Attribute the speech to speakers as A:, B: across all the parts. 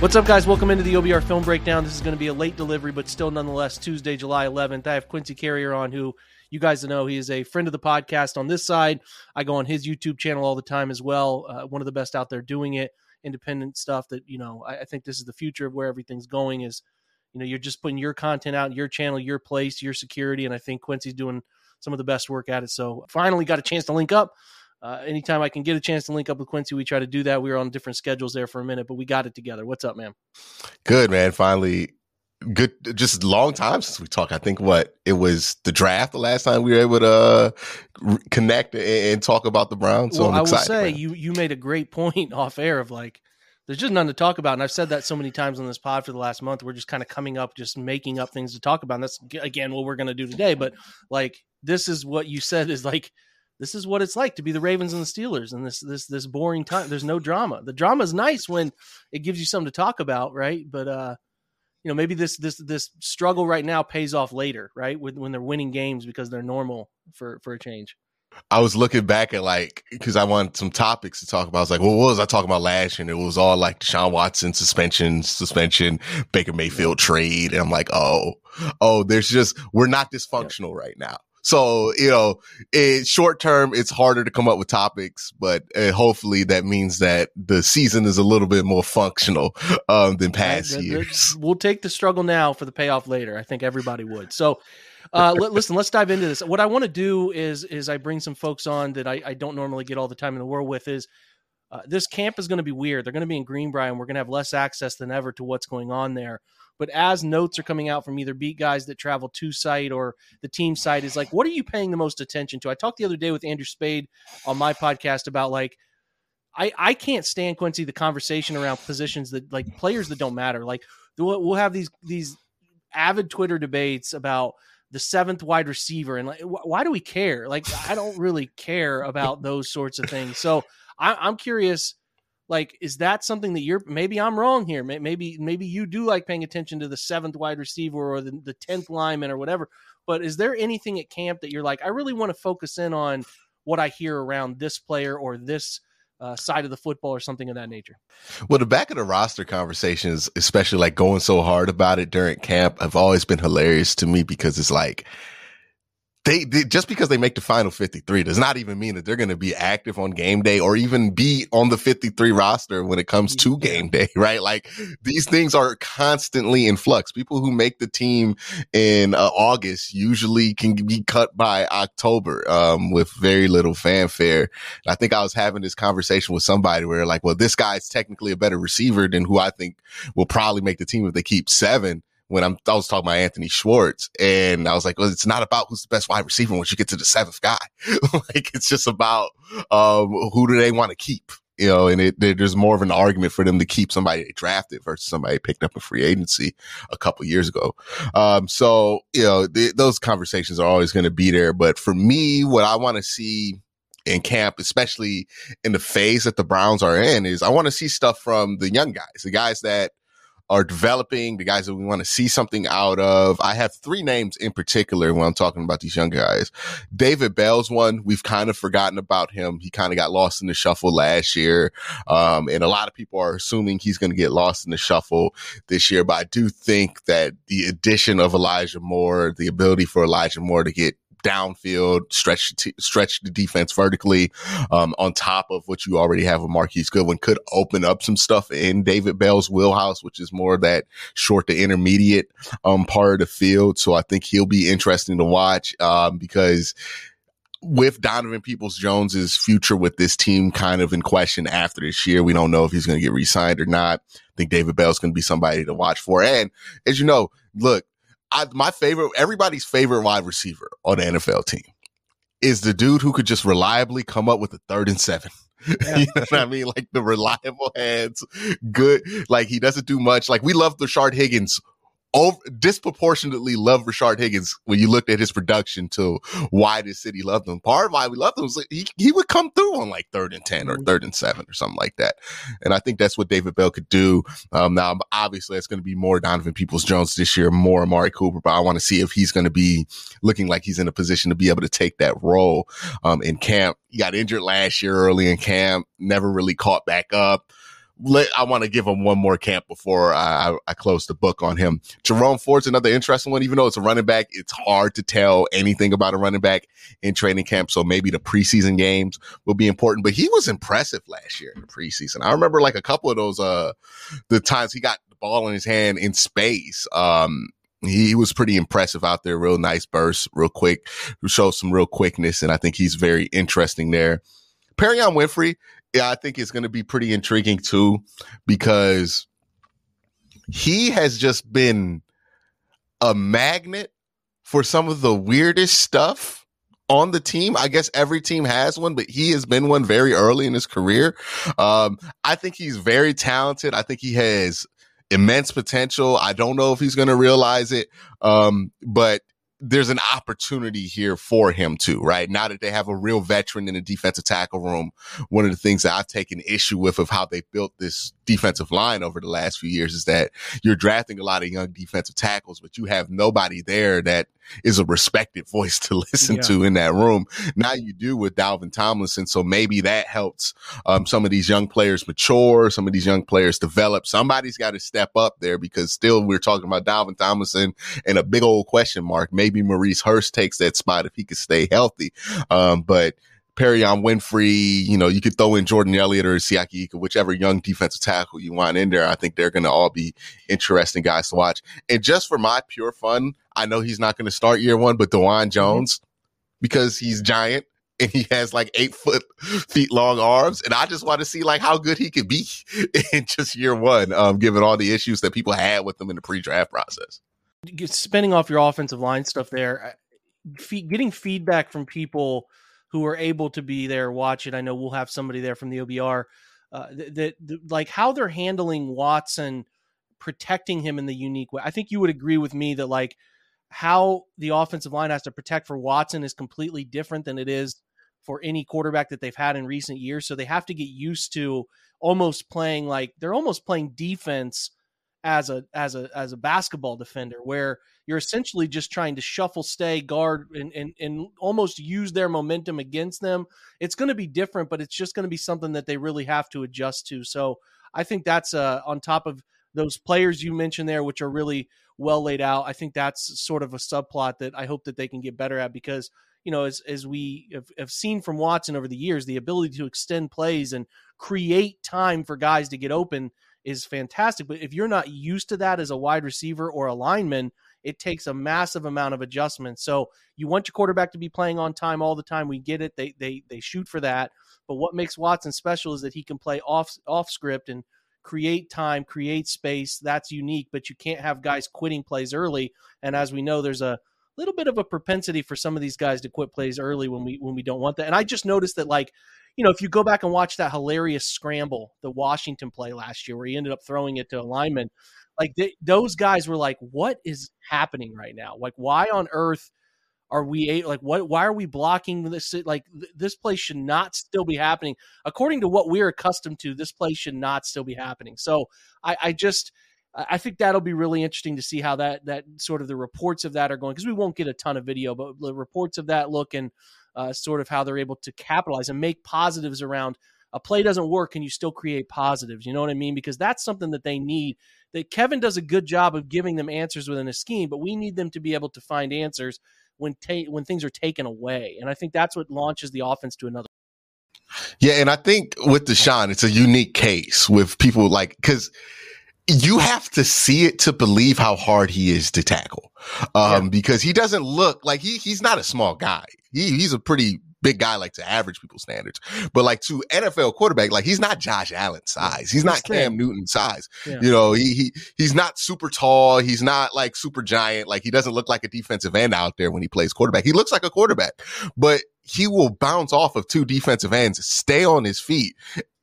A: What's up, guys? Welcome into the OBR Film Breakdown. This is going to be a late delivery, but still nonetheless Tuesday, July 11th. I have Quincy Carrier on, who you guys know he is a friend of the podcast on this side. I go on his YouTube channel all the time as well. Uh, one of the best out there doing it, independent stuff. That you know, I, I think this is the future of where everything's going. Is you know, you're just putting your content out, your channel, your place, your security, and I think Quincy's doing some of the best work at it. So finally got a chance to link up. Uh, anytime I can get a chance to link up with Quincy, we try to do that. We were on different schedules there for a minute, but we got it together. What's up, man?
B: Good, man. Finally, good. Just a long time since we talked. I think what it was the draft the last time we were able to uh, connect and, and, talk about the Browns. So
A: well,
B: i
A: will say man. you you made a great point off air of like. There's just none to talk about, and I've said that so many times on this pod for the last month. We're just kind of coming up, just making up things to talk about. And that's again what we're going to do today. But like, this is what you said is like this is what it's like to be the Ravens and the Steelers and this this this boring time. There's no drama. The drama is nice when it gives you something to talk about, right? But uh, you know, maybe this this this struggle right now pays off later, right? When when they're winning games because they're normal for for a change.
B: I was looking back at like because I wanted some topics to talk about. I was like, well, what was I talking about last year? And it was all like Deshaun Watson suspension, suspension, Baker Mayfield trade. And I'm like, oh, oh, there's just we're not dysfunctional yeah. right now. So, you know, it, short term, it's harder to come up with topics, but uh, hopefully that means that the season is a little bit more functional um, than past right, years.
A: We'll take the struggle now for the payoff later. I think everybody would. So, uh, l- listen, let's dive into this. What I want to do is is I bring some folks on that I, I don't normally get all the time in the world with. Is uh, this camp is going to be weird. They're going to be in Greenbrier, and we're going to have less access than ever to what's going on there. But as notes are coming out from either beat guys that travel to site or the team site, is like, what are you paying the most attention to? I talked the other day with Andrew Spade on my podcast about like, I, I can't stand Quincy the conversation around positions that like players that don't matter. Like we'll have these these avid Twitter debates about the seventh wide receiver and like why do we care? Like I don't really care about those sorts of things. So I, I'm curious like is that something that you're maybe i'm wrong here. Maybe maybe you do like paying attention to the seventh wide receiver or the, the 10th lineman or whatever but is there anything at camp that you're like i really want to focus in on what i hear around this player or this uh, side of the football or something of that nature?
B: Well the back of the roster conversations especially like going so hard about it during camp have always been hilarious to me because it's like they, they, just because they make the final 53 does not even mean that they're going to be active on game day or even be on the 53 roster when it comes to game day, right? Like these things are constantly in flux. People who make the team in uh, August usually can be cut by October um, with very little fanfare. And I think I was having this conversation with somebody where like, well, this guy's technically a better receiver than who I think will probably make the team if they keep seven when I'm, I was talking about Anthony Schwartz and I was like, well, it's not about who's the best wide receiver once you get to the seventh guy. like it's just about, um, who do they want to keep? you know, and it, there's more of an argument for them to keep somebody they drafted versus somebody picked up in free agency a couple years ago. Um, so, you know, th- those conversations are always going to be there. But for me, what I want to see in camp, especially in the phase that the Browns are in, is I want to see stuff from the young guys, the guys that are developing, the guys that we want to see something out of. I have three names in particular when I'm talking about these young guys. David Bell's one. We've kind of forgotten about him. He kind of got lost in the shuffle last year. Um, and a lot of people are assuming he's going to get lost in the shuffle this year. But I do think that the addition of Elijah Moore, the ability for Elijah Moore to get downfield, stretch t- stretch the defense vertically, um, on top of what you already have with Marquise Goodwin could open up some stuff in David Bell's wheelhouse, which is more that short to intermediate um, part of the field. So I think he'll be interesting to watch um, because with Donovan Peoples Jones's future with this team kind of in question after this year, we don't know if he's going to get re-signed or not. I think David Bell's going to be somebody to watch for. And as you know, look, I, my favorite, everybody's favorite wide receiver on the NFL team is the dude who could just reliably come up with a third and seven. Yeah, you know what I mean? Like the reliable hands, good. Like he doesn't do much. Like we love Rashard Higgins over, disproportionately love Rashard Higgins when you looked at his production to why this city loved him. Part of why we loved him was like he, he would come through on like third and 10 or mm-hmm. third and seven or something like that. And I think that's what David Bell could do. Um, now, obviously, it's going to be more Donovan Peoples Jones this year, more Amari Cooper, but I want to see if he's going to be looking like he's in a position to be able to take that role um, in camp. He got injured last year early in camp, never really caught back up let, I want to give him one more camp before I, I, close the book on him. Jerome Ford's another interesting one. Even though it's a running back, it's hard to tell anything about a running back in training camp. So maybe the preseason games will be important. But he was impressive last year in the preseason. I remember like a couple of those, uh, the times he got the ball in his hand in space. Um, he was pretty impressive out there. Real nice burst, real quick, who showed some real quickness. And I think he's very interesting there. Perrion Winfrey yeah, I think it's going to be pretty intriguing too, because he has just been a magnet for some of the weirdest stuff on the team. I guess every team has one, but he has been one very early in his career. Um, I think he's very talented. I think he has immense potential. I don't know if he's going to realize it. Um, but there's an opportunity here for him too, right? Now that they have a real veteran in the defensive tackle room, one of the things that I've taken issue with of how they built this defensive line over the last few years is that you're drafting a lot of young defensive tackles, but you have nobody there that is a respected voice to listen yeah. to in that room. Now you do with Dalvin Tomlinson. So maybe that helps um, some of these young players mature, some of these young players develop. Somebody's got to step up there because still we're talking about Dalvin Tomlinson and a big old question mark. Maybe Maurice Hurst takes that spot if he could stay healthy. Um, but Perrion Winfrey, you know, you could throw in Jordan Elliott or Siaki Ika, whichever young defensive tackle you want in there. I think they're going to all be interesting guys to watch. And just for my pure fun, I know he's not going to start year one, but Dawand mm-hmm. Jones, because he's giant and he has like eight foot feet long arms. And I just want to see like how good he could be in just year one, um, given all the issues that people had with him in the pre draft process.
A: Spinning off your offensive line stuff there, getting feedback from people who are able to be there watch it. I know we'll have somebody there from the OBR uh, that, that like how they're handling Watson, protecting him in the unique way. I think you would agree with me that like how the offensive line has to protect for Watson is completely different than it is for any quarterback that they've had in recent years. So they have to get used to almost playing like they're almost playing defense as a as a as a basketball defender where you're essentially just trying to shuffle stay guard and and, and almost use their momentum against them. It's going to be different but it's just going to be something that they really have to adjust to. So i think that's uh, on top of those players you mentioned there which are really well laid out i think that's sort of a subplot that i hope that they can get better at because you know as, as we have, have seen from watson over the years the ability to extend plays and create time for guys to get open is fantastic. But if you're not used to that as a wide receiver or a lineman, it takes a massive amount of adjustment. So you want your quarterback to be playing on time all the time. We get it. They they they shoot for that. But what makes Watson special is that he can play off off script and create time, create space. That's unique, but you can't have guys quitting plays early. And as we know, there's a little bit of a propensity for some of these guys to quit plays early when we when we don't want that. And I just noticed that like you know, if you go back and watch that hilarious scramble, the Washington play last year, where he ended up throwing it to a lineman, like they, those guys were like, "What is happening right now? Like, why on earth are we like what? Why are we blocking this? Like, th- this play should not still be happening according to what we're accustomed to. This play should not still be happening. So, I, I just I think that'll be really interesting to see how that that sort of the reports of that are going because we won't get a ton of video, but the reports of that look and uh, sort of how they're able to capitalize and make positives around a play doesn't work and you still create positives. You know what I mean? Because that's something that they need. That Kevin does a good job of giving them answers within a scheme, but we need them to be able to find answers when ta- when things are taken away. And I think that's what launches the offense to another.
B: Yeah, and I think with Deshaun, it's a unique case with people like because you have to see it to believe how hard he is to tackle. Um, yeah. because he doesn't look like he, he's not a small guy. He, he's a pretty big guy, like to average people standards, but like to NFL quarterback, like he's not Josh Allen size. He's not Cam Newton size. Yeah. You know, he, he, he's not super tall. He's not like super giant. Like he doesn't look like a defensive end out there when he plays quarterback. He looks like a quarterback, but he will bounce off of two defensive ends, stay on his feet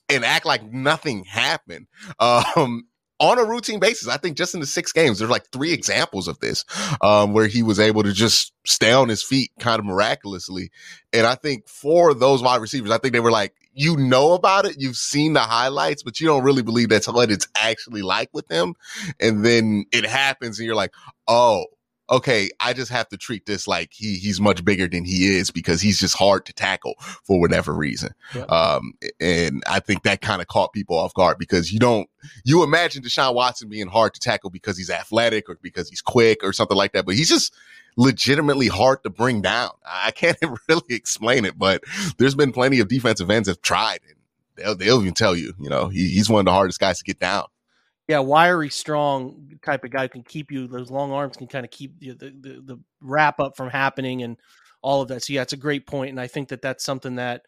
B: and act like nothing happened. Um, on a routine basis. I think just in the six games, there's like three examples of this, um, where he was able to just stay on his feet kind of miraculously. And I think for those wide receivers, I think they were like, you know about it, you've seen the highlights, but you don't really believe that's what it's actually like with them. And then it happens and you're like, oh, okay, I just have to treat this like he he's much bigger than he is because he's just hard to tackle for whatever reason. Um, and I think that kind of caught people off guard because you don't you imagine Deshaun Watson being hard to tackle because he's athletic or because he's quick or something like that, but he's just legitimately hard to bring down. I can't really explain it, but there's been plenty of defensive ends have tried and they'll they'll even tell you, you know, he, he's one of the hardest guys to get down
A: yeah, wiry, strong type of guy can keep you. Those long arms can kind of keep the, the, the wrap up from happening and all of that. So yeah, it's a great point, and I think that that's something that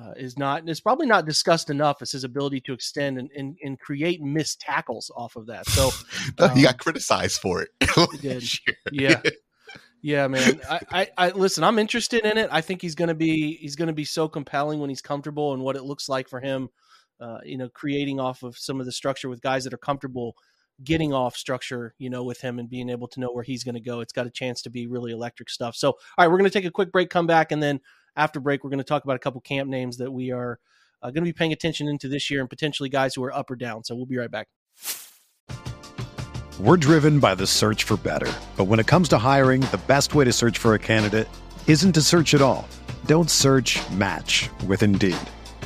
A: uh, is not is probably not discussed enough. Is his ability to extend and, and, and create missed tackles off of that. So
B: um, he got criticized for it.
A: did. Yeah. Yeah, man. I, I, I, listen. I'm interested in it. I think he's gonna be he's gonna be so compelling when he's comfortable and what it looks like for him uh, you know, creating off of some of the structure with guys that are comfortable getting off structure, you know, with him and being able to know where he's going to go. It's got a chance to be really electric stuff. So, all right, we're going to take a quick break, come back, and then after break, we're going to talk about a couple camp names that we are uh, going to be paying attention into this year and potentially guys who are up or down. So, we'll be right back.
C: We're driven by the search for better. But when it comes to hiring, the best way to search for a candidate isn't to search at all. Don't search match with Indeed.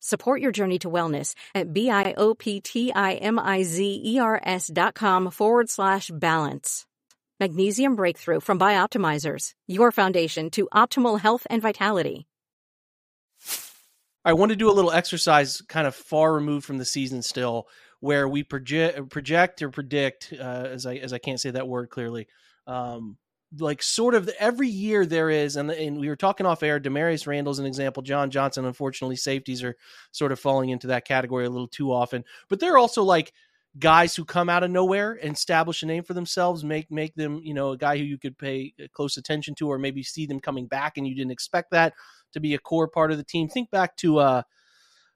D: Support your journey to wellness at B-I-O-P-T-I-M-I-Z-E-R-S dot com forward slash balance. Magnesium Breakthrough from Bioptimizers, your foundation to optimal health and vitality.
A: I want to do a little exercise kind of far removed from the season still where we project project or predict uh, as I as I can't say that word clearly um, like sort of every year there is and, and we were talking off air Damarious Randall's an example John Johnson unfortunately safeties are sort of falling into that category a little too often but they're also like guys who come out of nowhere and establish a name for themselves, make make them, you know, a guy who you could pay uh, close attention to, or maybe see them coming back and you didn't expect that to be a core part of the team. Think back to uh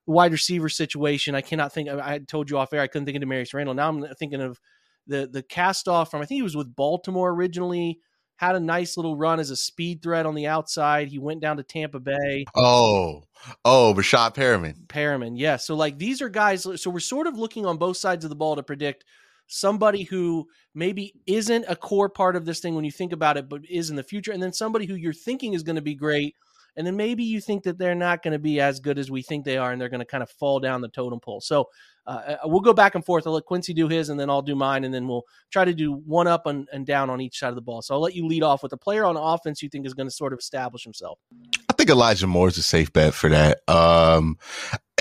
A: wide receiver situation. I cannot think. I told you off air. I couldn't think of Damarious Randall. Now I'm thinking of the the cast off from. I think he was with Baltimore originally had a nice little run as a speed threat on the outside. He went down to Tampa Bay.
B: Oh, oh, Breshad Perriman.
A: Perriman. Yeah. So like these are guys. So we're sort of looking on both sides of the ball to predict somebody who maybe isn't a core part of this thing when you think about it, but is in the future, and then somebody who you're thinking is going to be great. And then maybe you think that they're not going to be as good as we think they are, and they're going to kind of fall down the totem pole. So uh, uh, we'll go back and forth. I'll let Quincy do his, and then I'll do mine, and then we'll try to do one up and, and down on each side of the ball. So I'll let you lead off with a player on offense you think is going to sort of establish himself.
B: I think Elijah Moore is a safe bet for that. Um,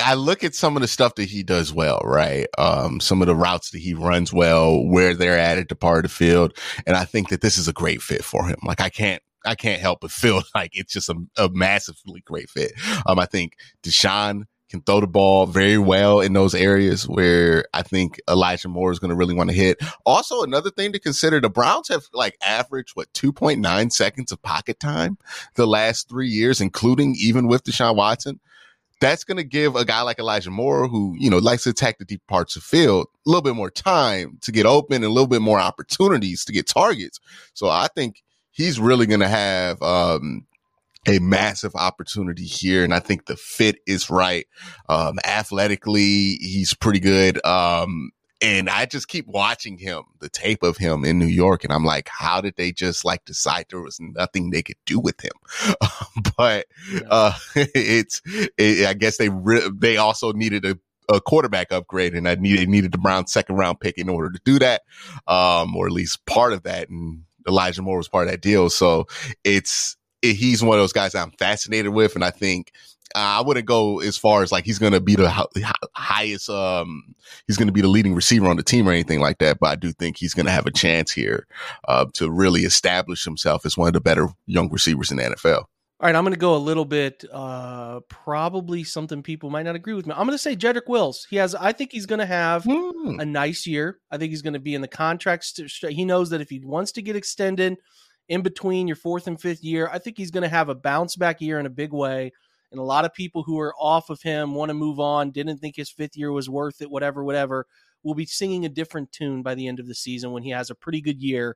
B: I look at some of the stuff that he does well, right? Um, some of the routes that he runs well, where they're at at the part of the field, and I think that this is a great fit for him. Like I can't I can't help but feel like it's just a, a massively great fit. Um, I think Deshaun can throw the ball very well in those areas where I think Elijah Moore is going to really want to hit. Also, another thing to consider, the Browns have like averaged what 2.9 seconds of pocket time the last three years, including even with Deshaun Watson. That's going to give a guy like Elijah Moore, who, you know, likes to attack the deep parts of field, a little bit more time to get open and a little bit more opportunities to get targets. So I think he's really going to have, um, a massive opportunity here. And I think the fit is right. Um, athletically, he's pretty good. Um, and I just keep watching him, the tape of him in New York, and I'm like, how did they just like decide there was nothing they could do with him? but uh, it's, it, I guess they re- they also needed a, a quarterback upgrade, and I needed needed the Brown second round pick in order to do that, um, or at least part of that. And Elijah Moore was part of that deal, so it's he's one of those guys I'm fascinated with, and I think uh, I wouldn't go as far as like he's going to be the highest, um, he's going to be the leading receiver on the team or anything like that. But I do think he's going to have a chance here uh, to really establish himself as one of the better young receivers in the NFL.
A: All right, I'm going to go a little bit, uh, probably something people might not agree with me. I'm going to say Jedrick Wills. He has, I think he's going to have hmm. a nice year. I think he's going to be in the contracts. He knows that if he wants to get extended, in between your fourth and fifth year. I think he's going to have a bounce back year in a big way. And a lot of people who are off of him want to move on, didn't think his fifth year was worth it, whatever, whatever, will be singing a different tune by the end of the season when he has a pretty good year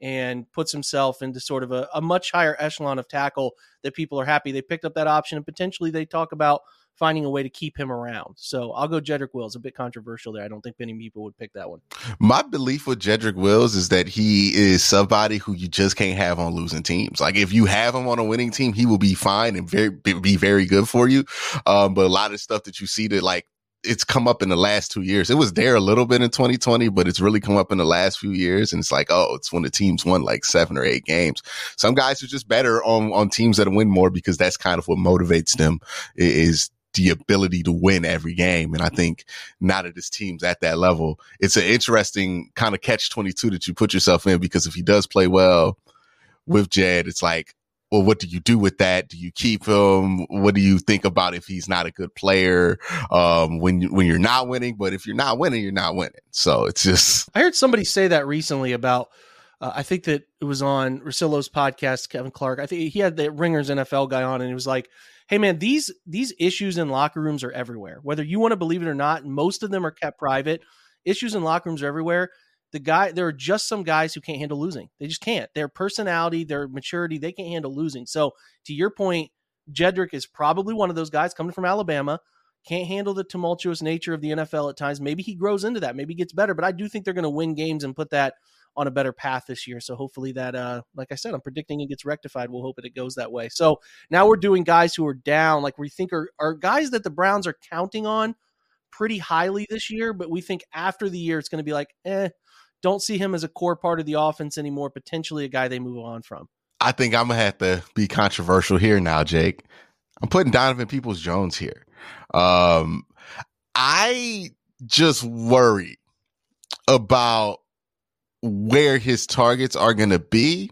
A: and puts himself into sort of a, a much higher echelon of tackle that people are happy they picked up that option and potentially they talk about finding a way to keep him around. So I'll go Jedrick Wills. A bit controversial there. I don't think many people would pick that one.
B: My belief with Jedrick Wills is that he is somebody who you just can't have on losing teams. Like if you have him on a winning team, he will be fine and very be very good for you. Um, but a lot of stuff that you see that like it's come up in the last two years. It was there a little bit in 2020, but it's really come up in the last few years. And it's like, oh, it's when the teams won like seven or eight games. Some guys are just better on, on teams that win more because that's kind of what motivates them is the ability to win every game. And I think now that this team's at that level, it's an interesting kind of catch 22 that you put yourself in because if he does play well with Jed, it's like, well, what do you do with that? Do you keep him? What do you think about if he's not a good player? Um, when, when you're not winning, but if you're not winning, you're not winning. So it's just,
A: I heard somebody say that recently about, uh, I think that it was on Russillo's podcast, Kevin Clark. I think he had the Ringers NFL guy on and he was like, hey man, these these issues in locker rooms are everywhere. Whether you want to believe it or not, most of them are kept private. Issues in locker rooms are everywhere. The guy, there are just some guys who can't handle losing. They just can't. Their personality, their maturity, they can't handle losing. So to your point, Jedrick is probably one of those guys coming from Alabama. Can't handle the tumultuous nature of the NFL at times. Maybe he grows into that. Maybe gets better. But I do think they're going to win games and put that on a better path this year. So hopefully that, uh, like I said, I'm predicting it gets rectified. We'll hope that it goes that way. So now we're doing guys who are down, like we think are, are guys that the Browns are counting on pretty highly this year, but we think after the year it's going to be like, eh, don't see him as a core part of the offense anymore. Potentially a guy they move on from.
B: I think I'm gonna have to be controversial here now, Jake. I'm putting Donovan Peoples Jones here. Um, I just worry about where his targets are going to be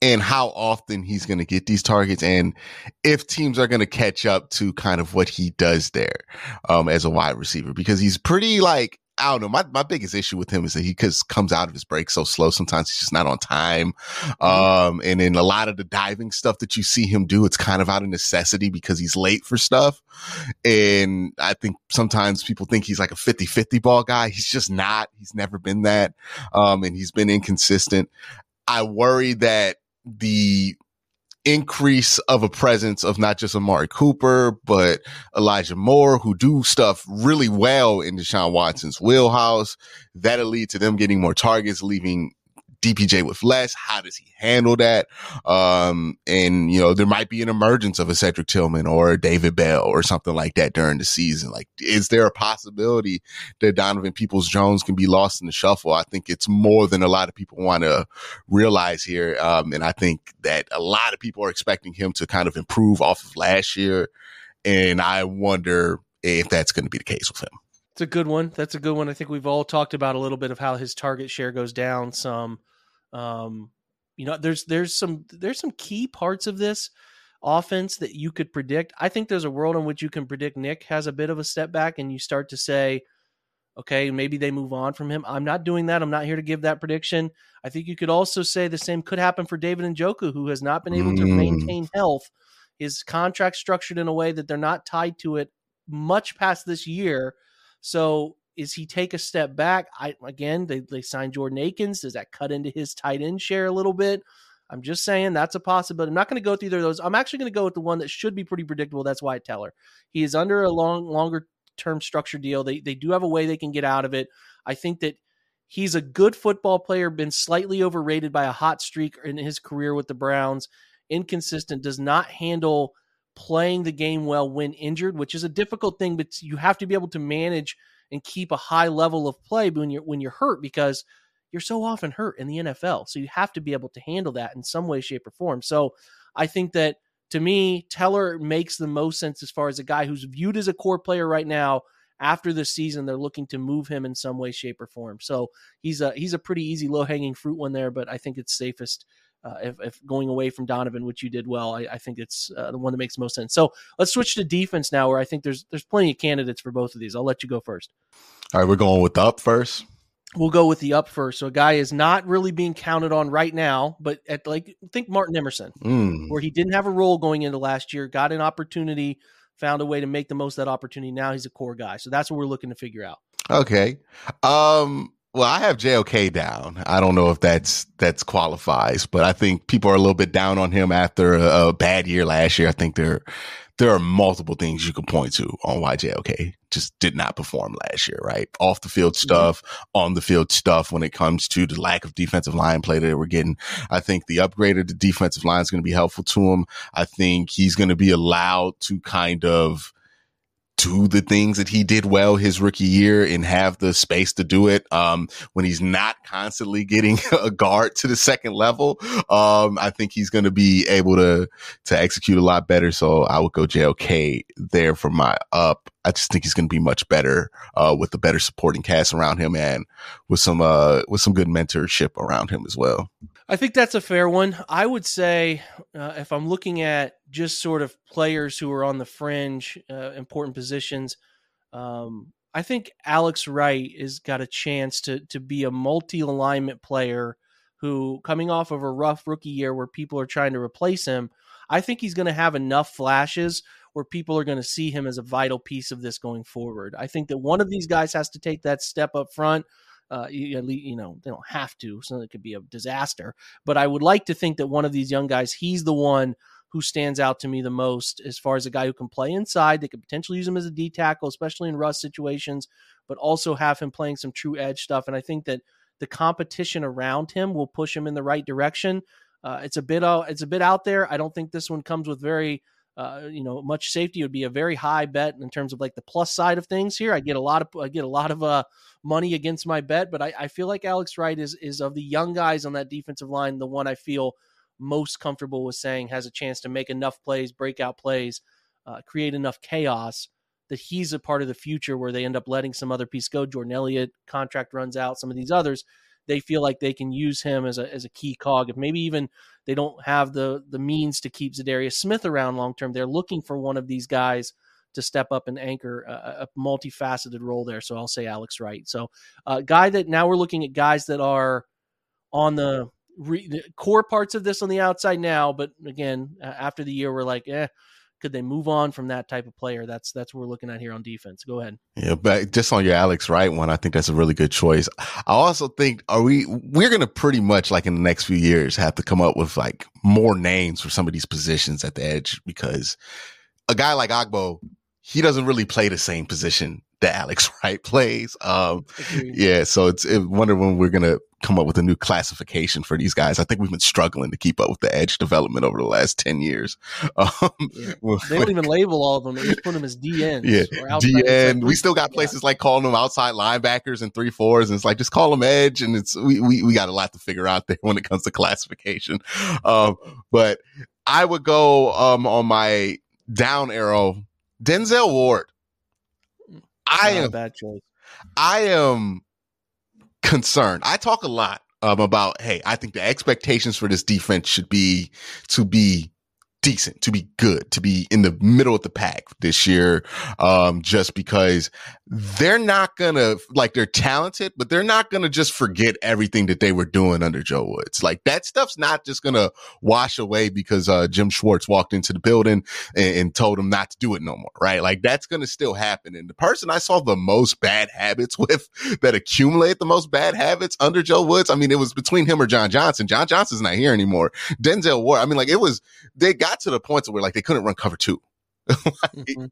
B: and how often he's going to get these targets and if teams are going to catch up to kind of what he does there um, as a wide receiver because he's pretty like I don't know. My, my biggest issue with him is that he cause comes out of his break so slow. Sometimes he's just not on time. Mm-hmm. Um, and in a lot of the diving stuff that you see him do, it's kind of out of necessity because he's late for stuff. And I think sometimes people think he's like a 50 50 ball guy. He's just not. He's never been that. Um, and he's been inconsistent. I worry that the increase of a presence of not just Amari Cooper, but Elijah Moore, who do stuff really well in Deshaun Watson's wheelhouse. That'll lead to them getting more targets, leaving DPJ with less. How does he handle that? Um, and you know, there might be an emergence of a Cedric Tillman or a David Bell or something like that during the season. Like, is there a possibility that Donovan Peoples Jones can be lost in the shuffle? I think it's more than a lot of people want to realize here. Um, and I think that a lot of people are expecting him to kind of improve off of last year. And I wonder if that's going to be the case with him.
A: It's a good one. That's a good one. I think we've all talked about a little bit of how his target share goes down some. Um, you know, there's there's some there's some key parts of this offense that you could predict. I think there's a world in which you can predict Nick has a bit of a step back and you start to say, okay, maybe they move on from him. I'm not doing that. I'm not here to give that prediction. I think you could also say the same could happen for David and Njoku, who has not been able to mm. maintain health. His contract structured in a way that they're not tied to it much past this year. So is he take a step back? I again, they they signed Jordan Akins. Does that cut into his tight end share a little bit? I'm just saying that's a possibility. I'm not going to go with either of those. I'm actually going to go with the one that should be pretty predictable. That's Wyatt Teller. He is under a long, longer term structure deal. They they do have a way they can get out of it. I think that he's a good football player, been slightly overrated by a hot streak in his career with the Browns. Inconsistent, does not handle playing the game well when injured, which is a difficult thing, but you have to be able to manage and keep a high level of play when you're when you're hurt because you're so often hurt in the NFL. So you have to be able to handle that in some way, shape, or form. So I think that to me, Teller makes the most sense as far as a guy who's viewed as a core player right now. After the season, they're looking to move him in some way, shape, or form. So he's a he's a pretty easy, low hanging fruit one there, but I think it's safest uh, if, if, going away from Donovan, which you did well, I, I think it's uh, the one that makes most sense. So let's switch to defense now, where I think there's there's plenty of candidates for both of these. I'll let you go first.
B: All right, we're going with the up first.
A: We'll go with the up first. So a guy is not really being counted on right now, but at like think Martin Emerson, mm. where he didn't have a role going into last year, got an opportunity, found a way to make the most of that opportunity. Now he's a core guy. So that's what we're looking to figure out.
B: Okay. Um well, I have JOK down. I don't know if that's that's qualifies, but I think people are a little bit down on him after a, a bad year last year. I think there there are multiple things you can point to on why JOK just did not perform last year, right? Off the field mm-hmm. stuff, mm-hmm. on the field stuff when it comes to the lack of defensive line play that we're getting. I think the upgrade of the defensive line is going to be helpful to him. I think he's going to be allowed to kind of do the things that he did well his rookie year and have the space to do it. Um, when he's not constantly getting a guard to the second level, um, I think he's going to be able to, to execute a lot better. So I would go JOK there for my up. I just think he's going to be much better, uh, with the better supporting cast around him and with some, uh, with some good mentorship around him as well.
A: I think that's a fair one. I would say uh, if I'm looking at just sort of players who are on the fringe, uh, important positions, um, I think Alex Wright has got a chance to to be a multi alignment player who, coming off of a rough rookie year where people are trying to replace him, I think he's going to have enough flashes where people are going to see him as a vital piece of this going forward. I think that one of these guys has to take that step up front uh, you, you know, they don't have to, so it could be a disaster. But I would like to think that one of these young guys, he's the one who stands out to me the most as far as a guy who can play inside. They could potentially use him as a D tackle, especially in rush situations, but also have him playing some true edge stuff. And I think that the competition around him will push him in the right direction. Uh, it's a bit uh, it's a bit out there. I don't think this one comes with very uh, you know, much safety would be a very high bet in terms of like the plus side of things here. I get a lot of I get a lot of uh, money against my bet, but I, I feel like Alex Wright is is of the young guys on that defensive line the one I feel most comfortable with saying has a chance to make enough plays, breakout plays, uh, create enough chaos that he's a part of the future where they end up letting some other piece go. Jordan Elliott contract runs out, some of these others they feel like they can use him as a as a key cog. If maybe even they don't have the the means to keep Za'Darius Smith around long term, they're looking for one of these guys to step up and anchor a, a multifaceted role there. So I'll say Alex Wright. So a uh, guy that now we're looking at guys that are on the, re, core parts of this on the outside now, but again after the year we're like, eh, could they move on from that type of player? That's that's what we're looking at here on defense. Go ahead.
B: Yeah, but just on your Alex Wright one, I think that's a really good choice. I also think are we we're gonna pretty much like in the next few years have to come up with like more names for some of these positions at the edge because a guy like Ogbo, he doesn't really play the same position that Alex Wright plays. Um, yeah, so it's it, wonder when we're gonna come up with a new classification for these guys. I think we've been struggling to keep up with the edge development over the last 10 years. Um,
A: yeah. They don't even label all of them. They just put them as DNs.
B: Yeah. DN. We still got places yeah. like calling them outside linebackers and three fours. And it's like, just call them edge. And it's, we, we, we got a lot to figure out there when it comes to classification. Um, but I would go, um, on my down arrow, Denzel Ward. I am
A: bad choice.
B: I am concerned. I talk a lot um, about, hey, I think the expectations for this defense should be to be decent, to be good, to be in the middle of the pack this year. Um, just because they're not gonna like they're talented, but they're not gonna just forget everything that they were doing under Joe Woods. Like that stuff's not just gonna wash away because uh, Jim Schwartz walked into the building and, and told him not to do it no more, right? Like that's gonna still happen. And the person I saw the most bad habits with that accumulate the most bad habits under Joe Woods, I mean, it was between him or John Johnson. John Johnson's not here anymore. Denzel Ward, I mean, like it was they got got to the point where like they couldn't run cover two. like, mm-hmm.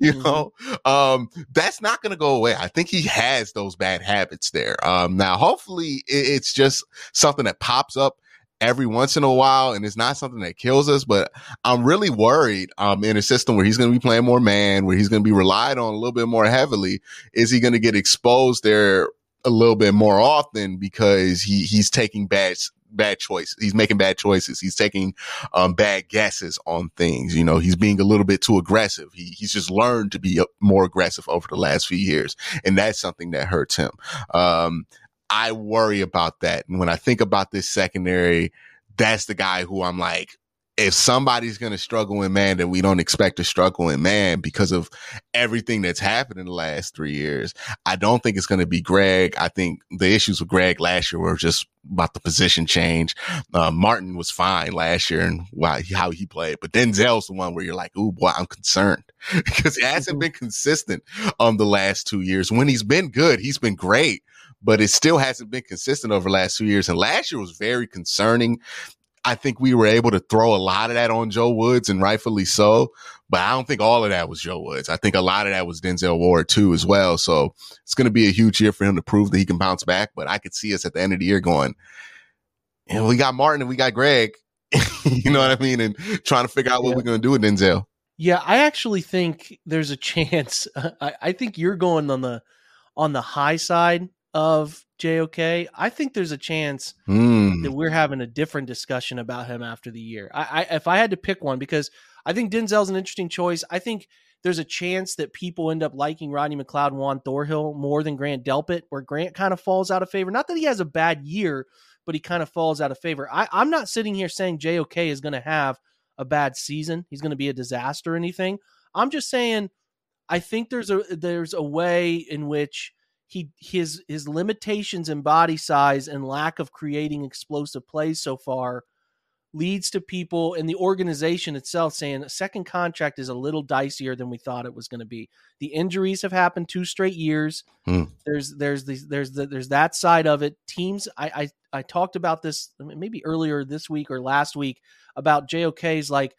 B: you mm-hmm. know, um, that's not going to go away. I think he has those bad habits there. Um, now, hopefully, it, it's just something that pops up every once in a while and it's not something that kills us. But I'm really worried um, in a system where he's going to be playing more man, where he's going to be relied on a little bit more heavily. Is he going to get exposed there a little bit more often because he he's taking bad bad choices. He's making bad choices. He's taking um, bad guesses on things. You know, he's being a little bit too aggressive. He, he's just learned to be uh, more aggressive over the last few years, and that's something that hurts him. Um, I worry about that, and when I think about this secondary, that's the guy who I'm like, if somebody's going to struggle in man that we don't expect to struggle in man because of everything that's happened in the last three years, I don't think it's going to be Greg. I think the issues with Greg last year were just about the position change. Uh, Martin was fine last year and how he played, but Denzel's the one where you're like, "Ooh, boy, I'm concerned," because he hasn't mm-hmm. been consistent um the last two years. When he's been good, he's been great, but it still hasn't been consistent over the last two years. And last year was very concerning. I think we were able to throw a lot of that on Joe Woods and rightfully so. But I don't think all of that was Joe Woods. I think a lot of that was Denzel Ward too as well. So it's going to be a huge year for him to prove that he can bounce back. But I could see us at the end of the year going, and we got Martin and we got Greg. you know what I mean? And trying to figure out what yeah. we're going to do with Denzel.
A: Yeah, I actually think there's a chance. I, I think you're going on the on the high side of JOK, I think there's a chance mm. that we're having a different discussion about him after the year. I, I, if I had to pick one, because I think Denzel's an interesting choice. I think there's a chance that people end up liking Rodney McLeod and Juan Thornhill more than Grant Delpit, where Grant kind of falls out of favor. Not that he has a bad year, but he kind of falls out of favor. I, I'm not sitting here saying JOK is going to have a bad season. He's going to be a disaster or anything. I'm just saying I think there's a there's a way in which he his his limitations in body size and lack of creating explosive plays so far leads to people in the organization itself saying a second contract is a little dicier than we thought it was going to be. The injuries have happened two straight years. Hmm. There's there's the, there's the, there's that side of it. Teams I, I I talked about this maybe earlier this week or last week about JOK's like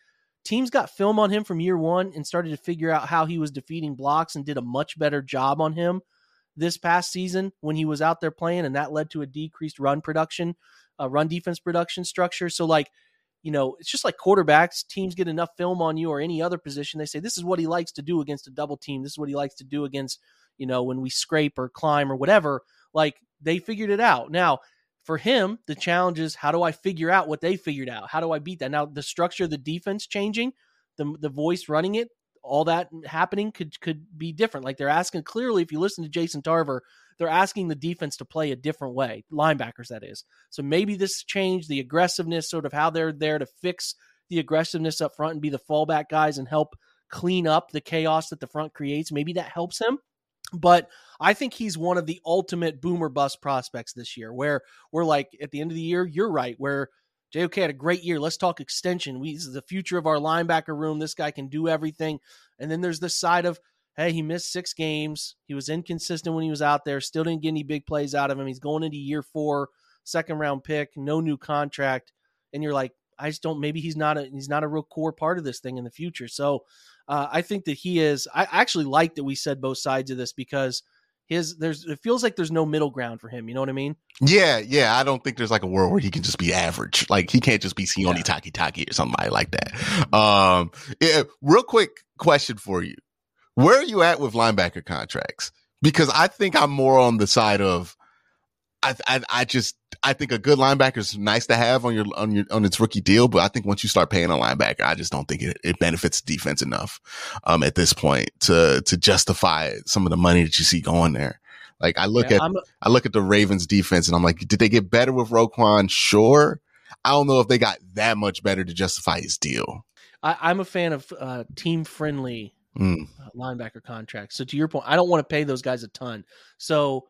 A: teams got film on him from year 1 and started to figure out how he was defeating blocks and did a much better job on him this past season when he was out there playing, and that led to a decreased run production, uh, run defense production structure. So, like, you know, it's just like quarterbacks. Teams get enough film on you or any other position. They say, this is what he likes to do against a double team. This is what he likes to do against, you know, when we scrape or climb or whatever. Like they figured it out. Now, for him, the challenge is how do I figure out what they figured out? How do I beat that? Now, the structure of the defense changing, the, the voice running it, all that happening could could be different. Like they're asking clearly, if you listen to Jason Tarver, they're asking the defense to play a different way, linebackers that is. So maybe this change, the aggressiveness, sort of how they're there to fix the aggressiveness up front and be the fallback guys and help clean up the chaos that the front creates. Maybe that helps him. But I think he's one of the ultimate boomer bust prospects this year, where we're like at the end of the year, you're right, where JOK had a great year. Let's talk extension. We this is the future of our linebacker room. This guy can do everything. And then there's this side of hey, he missed six games. He was inconsistent when he was out there. Still didn't get any big plays out of him. He's going into year four, second round pick, no new contract, and you're like, I just don't. Maybe he's not a he's not a real core part of this thing in the future. So uh, I think that he is. I actually like that we said both sides of this because his there's it feels like there's no middle ground for him. You know what I mean?
B: Yeah, yeah. I don't think there's like a world where he can just be average. Like he can't just be Sione yeah. Takitaki or somebody like that. Um, yeah, real quick question for you: where are you at with linebacker contracts? Because I think I'm more on the side of I, I, I just I think a good linebacker is nice to have on your on your on its rookie deal, but I think once you start paying a linebacker, I just don't think it, it benefits defense enough um, at this point to to justify some of the money that you see going there. Like I look yeah, at I look at the Ravens defense and I'm like, did they get better with Roquan? Sure. I don't know if they got that much better to justify his deal.
A: I, am a fan of uh, team friendly mm. linebacker contracts. So to your point, I don't want to pay those guys a ton. So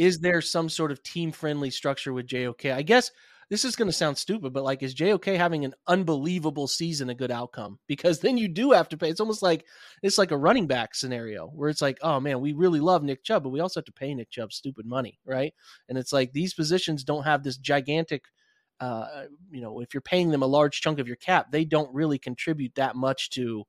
A: is there some sort of team friendly structure with JOK? I guess this is going to sound stupid, but like, is JOK having an unbelievable season a good outcome? Because then you do have to pay. It's almost like it's like a running back scenario where it's like, oh man, we really love Nick Chubb, but we also have to pay Nick Chubb stupid money, right? And it's like these positions don't have this gigantic. Uh, you know, if you're paying them a large chunk of your cap, they don't really contribute that much to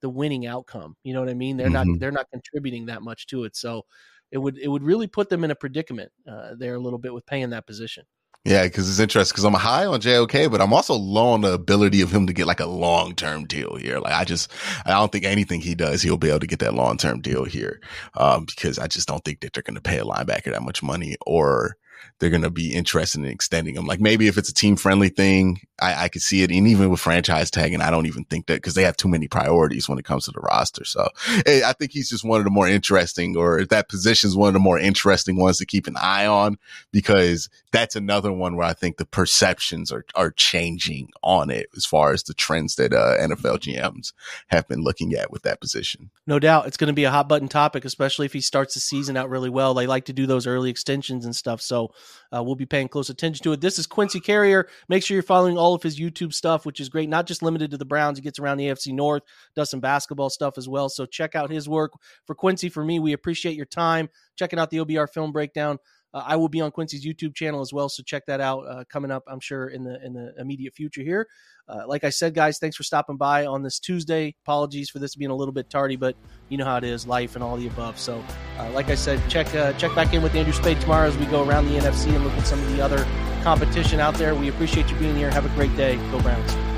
A: the winning outcome. You know what I mean? They're mm-hmm. not they're not contributing that much to it. So it would it would really put them in a predicament uh, there a little bit with paying that position.
B: Yeah, because it's interesting because I'm high on JOK, but I'm also low on the ability of him to get like a long term deal here. Like I just, I don't think anything he does, he'll be able to get that long term deal here, um, because I just don't think that they're going to pay a linebacker that much money or they're going to be interested in extending them. Like maybe if it's a team friendly thing, I, I could see it. And even with franchise tagging, I don't even think that because they have too many priorities when it comes to the roster. So hey, I think he's just one of the more interesting, or that position is one of the more interesting ones to keep an eye on because that's another one where I think the perceptions are, are changing on it as far as the trends that uh, NFL GMs have been looking at with that position.
A: No doubt. It's going to be a hot button topic, especially if he starts the season out really well. They like to do those early extensions and stuff. So uh, we'll be paying close attention to it. This is Quincy Carrier. Make sure you're following all of his YouTube stuff, which is great, not just limited to the Browns. He gets around the AFC North, does some basketball stuff as well. So check out his work. For Quincy, for me, we appreciate your time checking out the OBR film breakdown. Uh, I will be on Quincy's YouTube channel as well, so check that out uh, coming up. I'm sure in the in the immediate future here. Uh, like I said, guys, thanks for stopping by on this Tuesday. Apologies for this being a little bit tardy, but you know how it is, life and all the above. So, uh, like I said, check uh, check back in with Andrew Spade tomorrow as we go around the NFC and look at some of the other competition out there. We appreciate you being here. Have a great day. Go Browns.